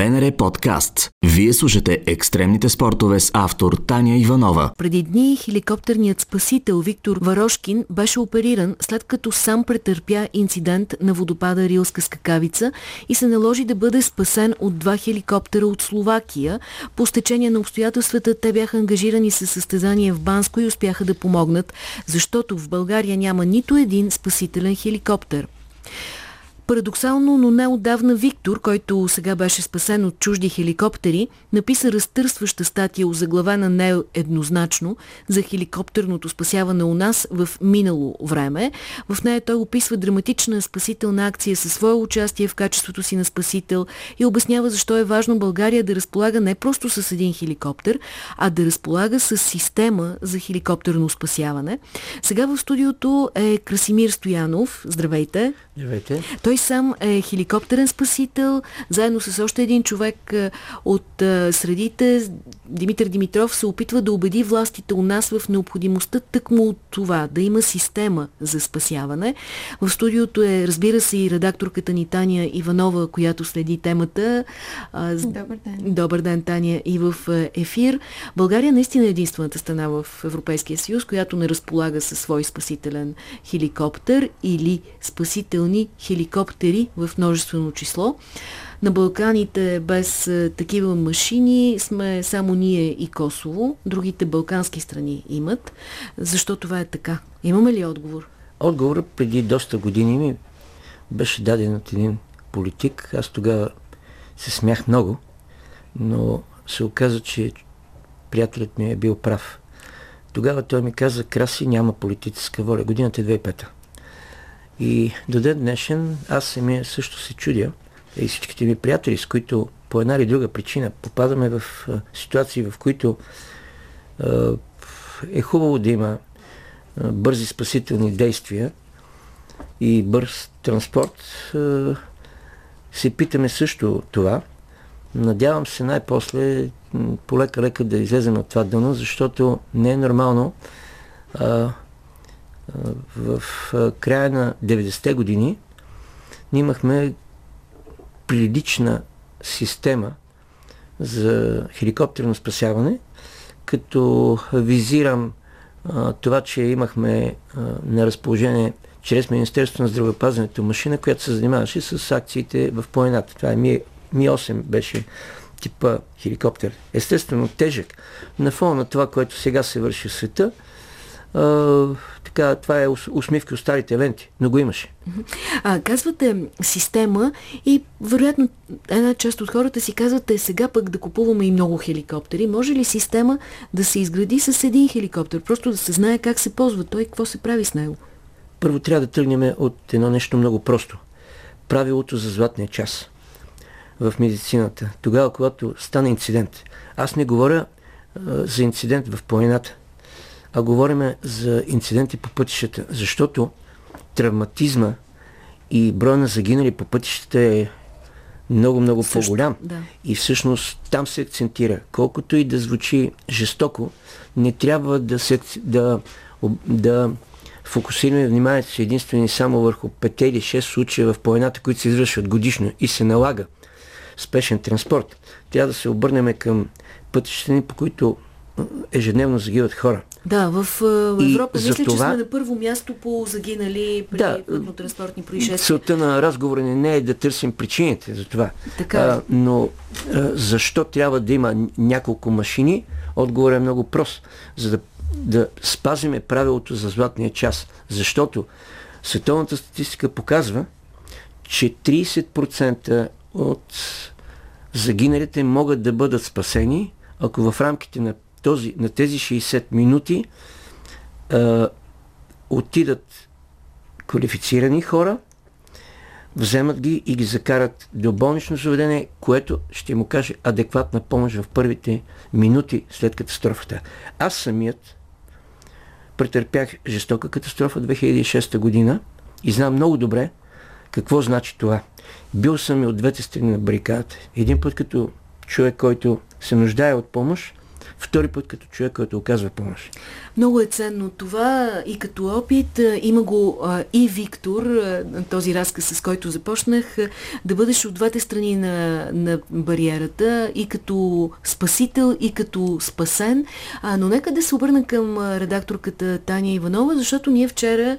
БНР подкаст. Вие слушате екстремните спортове с автор Таня Иванова. Преди дни хеликоптерният спасител Виктор Варошкин беше опериран след като сам претърпя инцидент на водопада Рилска скакавица и се наложи да бъде спасен от два хеликоптера от Словакия. По стечение на обстоятелствата те бяха ангажирани с състезание в Банско и успяха да помогнат, защото в България няма нито един спасителен хеликоптер. Парадоксално, но не отдавна Виктор, който сега беше спасен от чужди хеликоптери, написа разтърсваща статия, озаглавена не еднозначно, за хеликоптерното спасяване у нас в минало време. В нея той описва драматична спасителна акция със свое участие в качеството си на спасител и обяснява защо е важно България да разполага не просто с един хеликоптер, а да разполага с система за хеликоптерно спасяване. Сега в студиото е Красимир Стоянов. Здравейте! Здравейте! Той сам е хеликоптерен спасител, заедно с още един човек е, от е, средите, Димитър Димитров, се опитва да убеди властите у нас в необходимостта тъкмо от това, да има система за спасяване. В студиото е, разбира се, и редакторката ни Таня Иванова, която следи темата. Добър ден. Добър ден, Таня, и в е, ефир. България наистина е единствената страна в Европейския съюз, която не разполага със свой спасителен хеликоптер или спасителни хеликоптери хеликоптери в множествено число. На Балканите без е, такива машини сме само ние и Косово. Другите балкански страни имат. Защо това е така? Имаме ли отговор? Отговорът преди доста години ми беше даден от един политик. Аз тогава се смях много, но се оказа, че приятелят ми е бил прав. Тогава той ми каза, Краси, няма политическа воля. Годината е 2005 и до ден днешен аз самия също се чудя и всичките ми приятели, с които по една или друга причина попадаме в ситуации, в които е хубаво да има бързи спасителни действия и бърз транспорт, се питаме също това. Надявам се най-после полека-лека да излезем от това дъно, защото не е нормално в края на 90-те години ние имахме прилична система за хеликоптерно спасяване, като визирам това, че имахме а, на разположение чрез Министерството на здравеопазването машина, която се занимаваше с акциите в планината. Това е Ми, Ми-8 беше типа хеликоптер. Естествено тежък. На фона на това, което сега се върши в света, а, така, това е усмивки от старите ленти, но го имаше. А, казвате система и вероятно една част от хората си казвате сега пък да купуваме и много хеликоптери. Може ли система да се изгради с един хеликоптер? Просто да се знае как се ползва той и какво се прави с него? Първо трябва да тръгнем от едно нещо много просто. Правилото за златния час в медицината. Тогава, когато стане инцидент. Аз не говоря а, за инцидент в планината а говорим за инциденти по пътищата, защото травматизма и броя на загинали по пътищата е много-много по-голям. Да. И всъщност там се акцентира. Колкото и да звучи жестоко, не трябва да, се, да, да фокусираме вниманието си единствено и само върху 5 или 6 случая в планината, които се извършват годишно и се налага спешен транспорт. Трябва да се обърнем към пътищата по които ежедневно загиват хора. Да, в Европа и мисля, това... че сме на първо място по загинали при да, пътно-транспортни происшествия. Целта на разговора не е да търсим причините за това. Така. Е. А, но а, защо трябва да има няколко машини? Отговорът е много прост. За да, да спазиме правилото за златния час. Защото световната статистика показва, че 30% от загиналите могат да бъдат спасени, ако в рамките на този, на тези 60 минути а, отидат квалифицирани хора, вземат ги и ги закарат до болнично заведение, което ще му каже адекватна помощ в първите минути след катастрофата. Аз самият претърпях жестока катастрофа 2006 година и знам много добре какво значи това. Бил съм и от двете страни на барикадата. Един път като човек, който се нуждае от помощ, втори път като човек, който оказва помощ. Много е ценно това и като опит. Има го а, и Виктор, а, този разказ, с който започнах, да бъдеш от двете страни на, на бариерата и като спасител, и като спасен. А, но нека да се обърна към редакторката Таня Иванова, защото ние вчера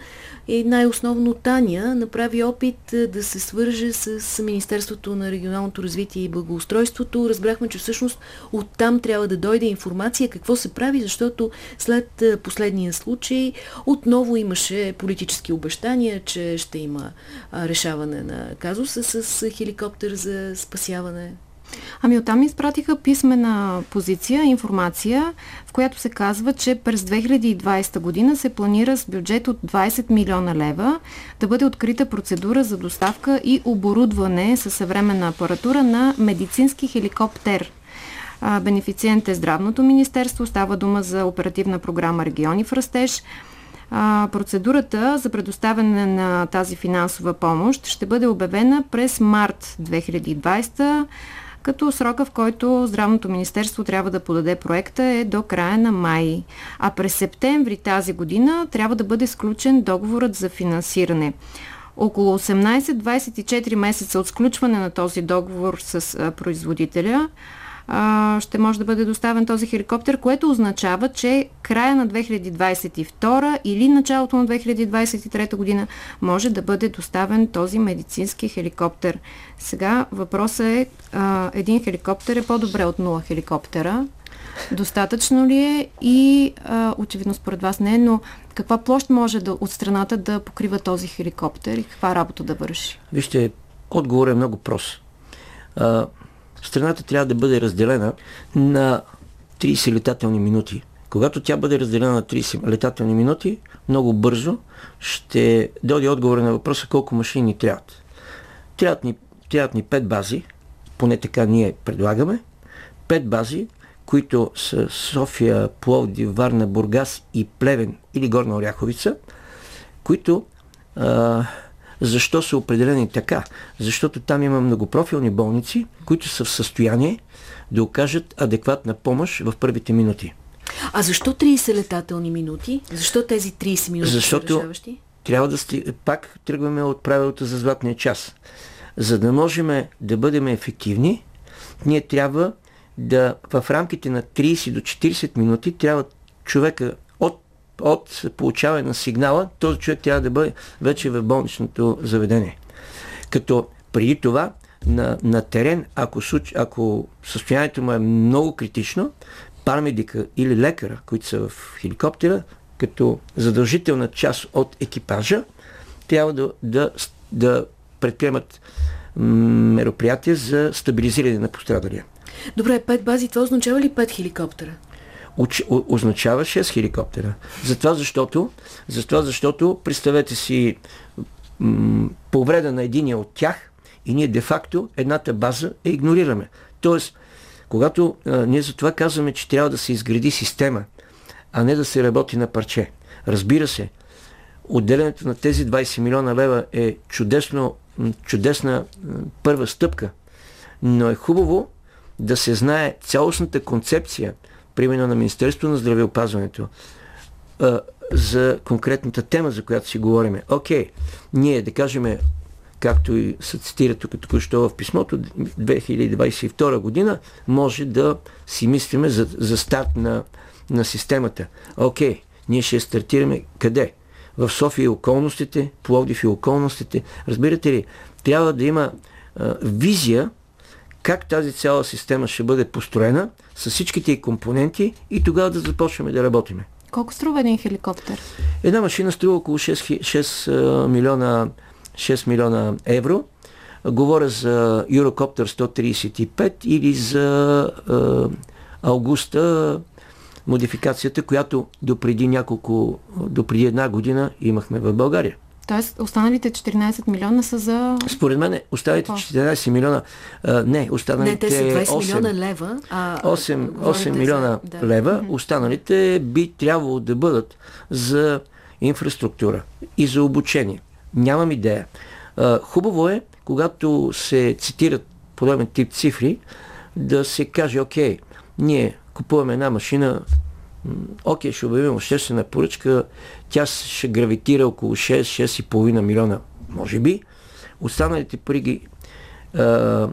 и най-основно Таня направи опит е, да се свърже с Министерството на регионалното развитие и благоустройството. Разбрахме, че всъщност оттам трябва да дойде информация какво се прави, защото след е, последния случай отново имаше политически обещания, че ще има решаване на казуса с хеликоптер за спасяване Ами оттам изпратиха писмена позиция, информация, в която се казва, че през 2020 година се планира с бюджет от 20 милиона лева да бъде открита процедура за доставка и оборудване със съвременна апаратура на медицински хеликоптер. Бенефициент е Здравното министерство, става дума за оперативна програма Региони в растеж. Процедурата за предоставяне на тази финансова помощ ще бъде обявена през март 2020 като срока, в който Здравното министерство трябва да подаде проекта е до края на май. А през септември тази година трябва да бъде сключен договорът за финансиране. Около 18-24 месеца от сключване на този договор с производителя ще може да бъде доставен този хеликоптер, което означава, че края на 2022 или началото на 2023 година може да бъде доставен този медицински хеликоптер. Сега въпросът е, а, един хеликоптер е по-добре от 0 хеликоптера. Достатъчно ли е и а, очевидно според вас не но каква площ може да, от страната да покрива този хеликоптер и каква работа да върши? Вижте, отговор е много прост. А, страната трябва да бъде разделена на 30 летателни минути. Когато тя бъде разделена на 30 летателни минути, много бързо ще дойде отговор на въпроса колко машини ни трябват. Трябват ни, трябват ни 5 бази, поне така ние предлагаме, 5 бази, които са София, Пловдив, Варна, Бургас и Плевен или Горна Оряховица, които а, защо са определени така? Защото там има многопрофилни болници, които са в състояние да окажат адекватна помощ в първите минути. А защо 30 летателни минути? Защо тези 30 минути Защото са решаващи? трябва да сти... пак тръгваме от правилото за златния час. За да можем да бъдем ефективни, ние трябва да в рамките на 30 до 40 минути трябва човека от получаване на сигнала, този човек трябва да бъде вече в болничното заведение. Като преди това на, на терен, ако, случ, ако състоянието му е много критично, парамедика или лекара, които са в хеликоптера, като задължителна част от екипажа, трябва да, да, да предприемат мероприятия за стабилизиране на пострадалия. Добре, пет бази, това означава ли пет хеликоптера? Уч, означава 6 хеликоптера. Затова защото, затова защото представете си м- повреда на единия от тях и ние де-факто едната база я игнорираме. Тоест, когато а, ние затова казваме, че трябва да се изгради система, а не да се работи на парче. Разбира се, отделянето на тези 20 милиона лева е чудесно, чудесна първа стъпка, но е хубаво да се знае цялостната концепция – примерно на Министерство на здравеопазването, за конкретната тема, за която си говориме. Окей, ние да кажем, както и се цитира тук току-що в писмото, 2022 година може да си мислиме за, за старт на, на системата. Окей, ние ще стартираме къде? В София и околностите, Пловдив и околностите. Разбирате ли, трябва да има а, визия как тази цяла система ще бъде построена с всичките и компоненти и тогава да започнем да работиме. Колко струва един хеликоптер? Една машина струва около 6, 6 милиона, 6 милиона евро. Говоря за Eurocopter 135 или за е, Аугуста модификацията, която допреди няколко, допреди една година имахме в България. Тоест останалите 14 милиона са за... Според мен останалите 14 милиона, а, не, останалите... Не, те са 20 8, милиона лева. А, 8, 8 милиона за... да. лева, останалите би трябвало да бъдат за инфраструктура и за обучение. Нямам идея. А, хубаво е, когато се цитират подобен тип цифри, да се каже, окей, ние купуваме една машина, окей, ще обявим обществена поръчка, тя ще гравитира около 6-6,5 милиона, може би. Останалите пари ги а,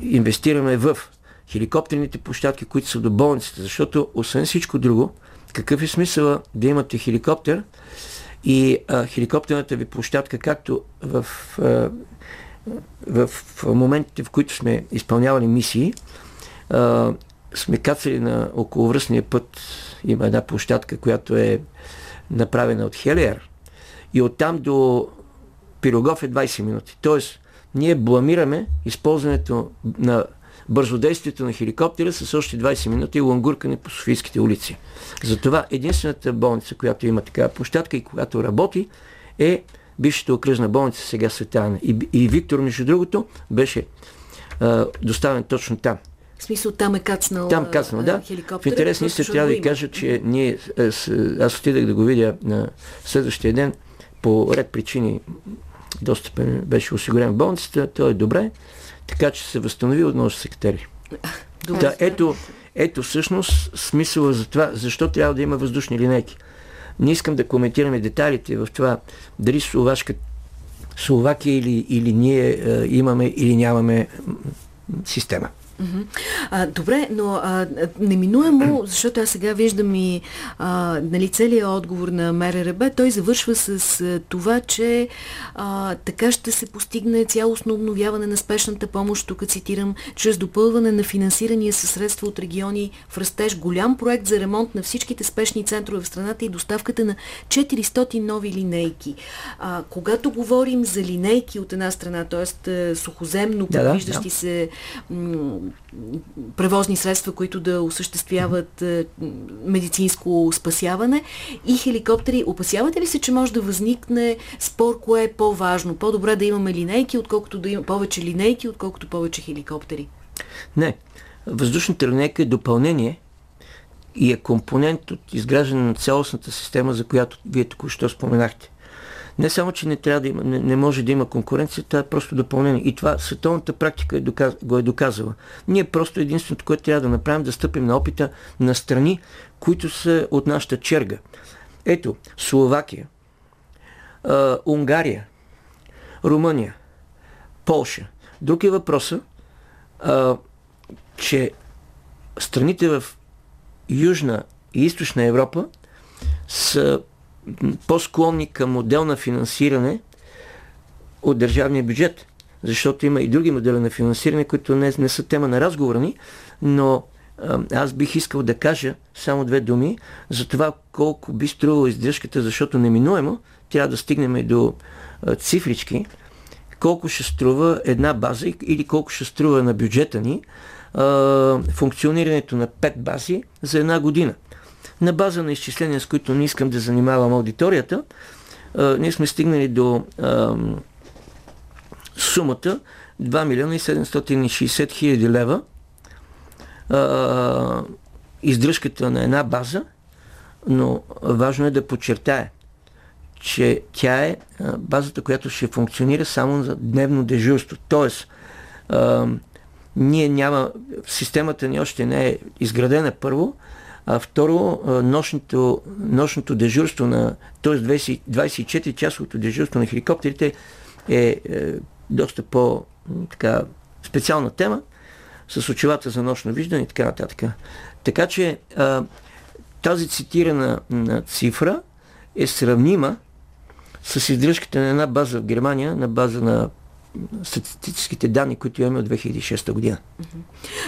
инвестираме в хеликоптерните площадки, които са до болниците, защото освен всичко друго, какъв е смисъл да имате хеликоптер и а, хеликоптерната ви площадка, както в, а, в моментите, в които сме изпълнявали мисии, а, сме кацали на околовръстния път. Има една площадка, която е направена от Хелиер. И оттам до Пирогов е 20 минути. Тоест, ние бламираме използването на бързодействието на хеликоптера с още 20 минути и лангуркане по Софийските улици. Затова единствената болница, която има такава площадка и която работи, е бившата окръжна болница, сега Светана. И, и Виктор, между другото, беше а, доставен точно там. В смисъл там е кацнал Там кацнал, да. В интерес ни се трябва да ви кажа, че ние, аз отидах да го видя на следващия ден по ред причини достъпен беше осигурен в болницата, той е добре, така че се възстанови отново се катери. Да, ето, ето всъщност смисъла за това, защо трябва да има въздушни линейки. Не искам да коментираме детайлите в това, дали Словашка, Словакия или, или ние е, имаме или нямаме система. А, добре, но а, неминуемо, защото аз сега виждам и а, нали, целият отговор на МРРБ, той завършва с а, това, че а, така ще се постигне цялостно обновяване на спешната помощ, тук цитирам, чрез допълване на финансирания със средства от региони в растеж, голям проект за ремонт на всичките спешни центрове в страната и доставката на 400 нови линейки. А, когато говорим за линейки от една страна, т.е. сухоземно да, виждащи да. се превозни средства, които да осъществяват е, медицинско спасяване и хеликоптери. Опасявате ли се, че може да възникне спор, кое е по-важно? По-добре да имаме линейки, отколкото да има повече линейки, отколкото повече хеликоптери? Не. Въздушната линейка е допълнение и е компонент от изграждане на цялостната система, за която вие току-що споменахте. Не само, че не, трябва да има, не, не може да има конкуренция, това е просто допълнение. И това световната практика е доказ, го е доказала. Ние просто единственото, което трябва да направим, да стъпим на опита на страни, които са от нашата черга. Ето, Словакия, а, Унгария, Румъния, Полша. Друг е въпросът, а, че страните в Южна и Източна Европа са по-склонни към модел на финансиране от държавния бюджет. Защото има и други модели на финансиране, които не, не са тема на разговора ни, но аз бих искал да кажа само две думи за това колко би струвала издръжката, защото неминуемо трябва да стигнем до цифрички, колко ще струва една база или колко ще струва на бюджета ни функционирането на пет бази за една година на база на изчисления, с които не искам да занимавам аудиторията, ние сме стигнали до сумата 2 милиона и 760 хиляди лева издръжката на една база, но важно е да подчертая, че тя е базата, която ще функционира само за дневно дежурство. Тоест, ние няма, системата ни още не е изградена първо, а второ, нощното, нощното дежурство на, т.е. 24-часовото дежурство на хеликоптерите е, е доста по така, специална тема с очилата за нощно виждане и така нататък. Така че а, тази цитирана на цифра е сравнима с издръжката на една база в Германия, на база на статистическите данни, които имаме от 2006 година.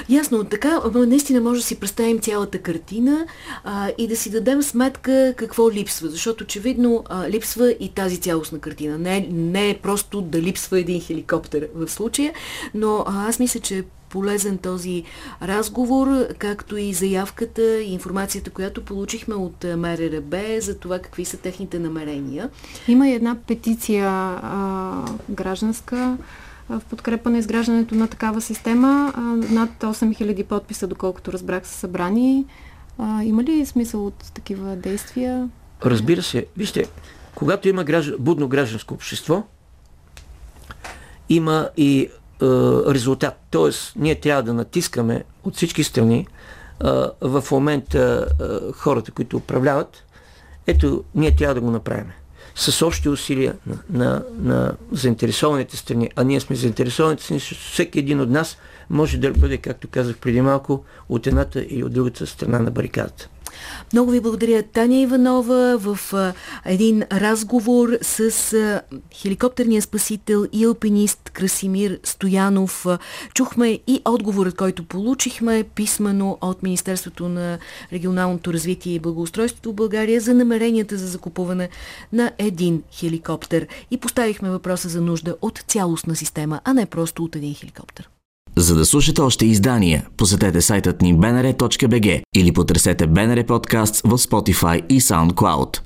Ясно, така наистина може да си представим цялата картина а, и да си дадем сметка какво липсва, защото очевидно а, липсва и тази цялостна картина. Не, не е просто да липсва един хеликоптер в случая, но а, аз мисля, че полезен този разговор, както и заявката и информацията, която получихме от МРРБ за това какви са техните намерения. Има и една петиция а, гражданска в подкрепа на изграждането на такава система. А, над 8000 подписа, доколкото разбрах, са събрани. А, има ли смисъл от такива действия? Разбира се. Вижте, когато има граждан, будно гражданско общество, има и е, резултат. Тоест, ние трябва да натискаме от всички страни а, в момента а, хората, които управляват, ето, ние трябва да го направим. С общи усилия на, на, на заинтересованите страни, а ние сме заинтересованите страни, всеки един от нас може да бъде, както казах преди малко, от едната или от другата страна на барикадата. Много ви благодаря, Таня Иванова, в един разговор с хеликоптерния спасител и алпинист Красимир Стоянов. Чухме и отговорът, който получихме писменно от Министерството на регионалното развитие и благоустройството в България за намеренията за закупуване на един хеликоптер. И поставихме въпроса за нужда от цялостна система, а не просто от един хеликоптер. За да слушате още издания, посетете сайтът ни bnr.bg или потърсете BNR Podcasts в Spotify и SoundCloud.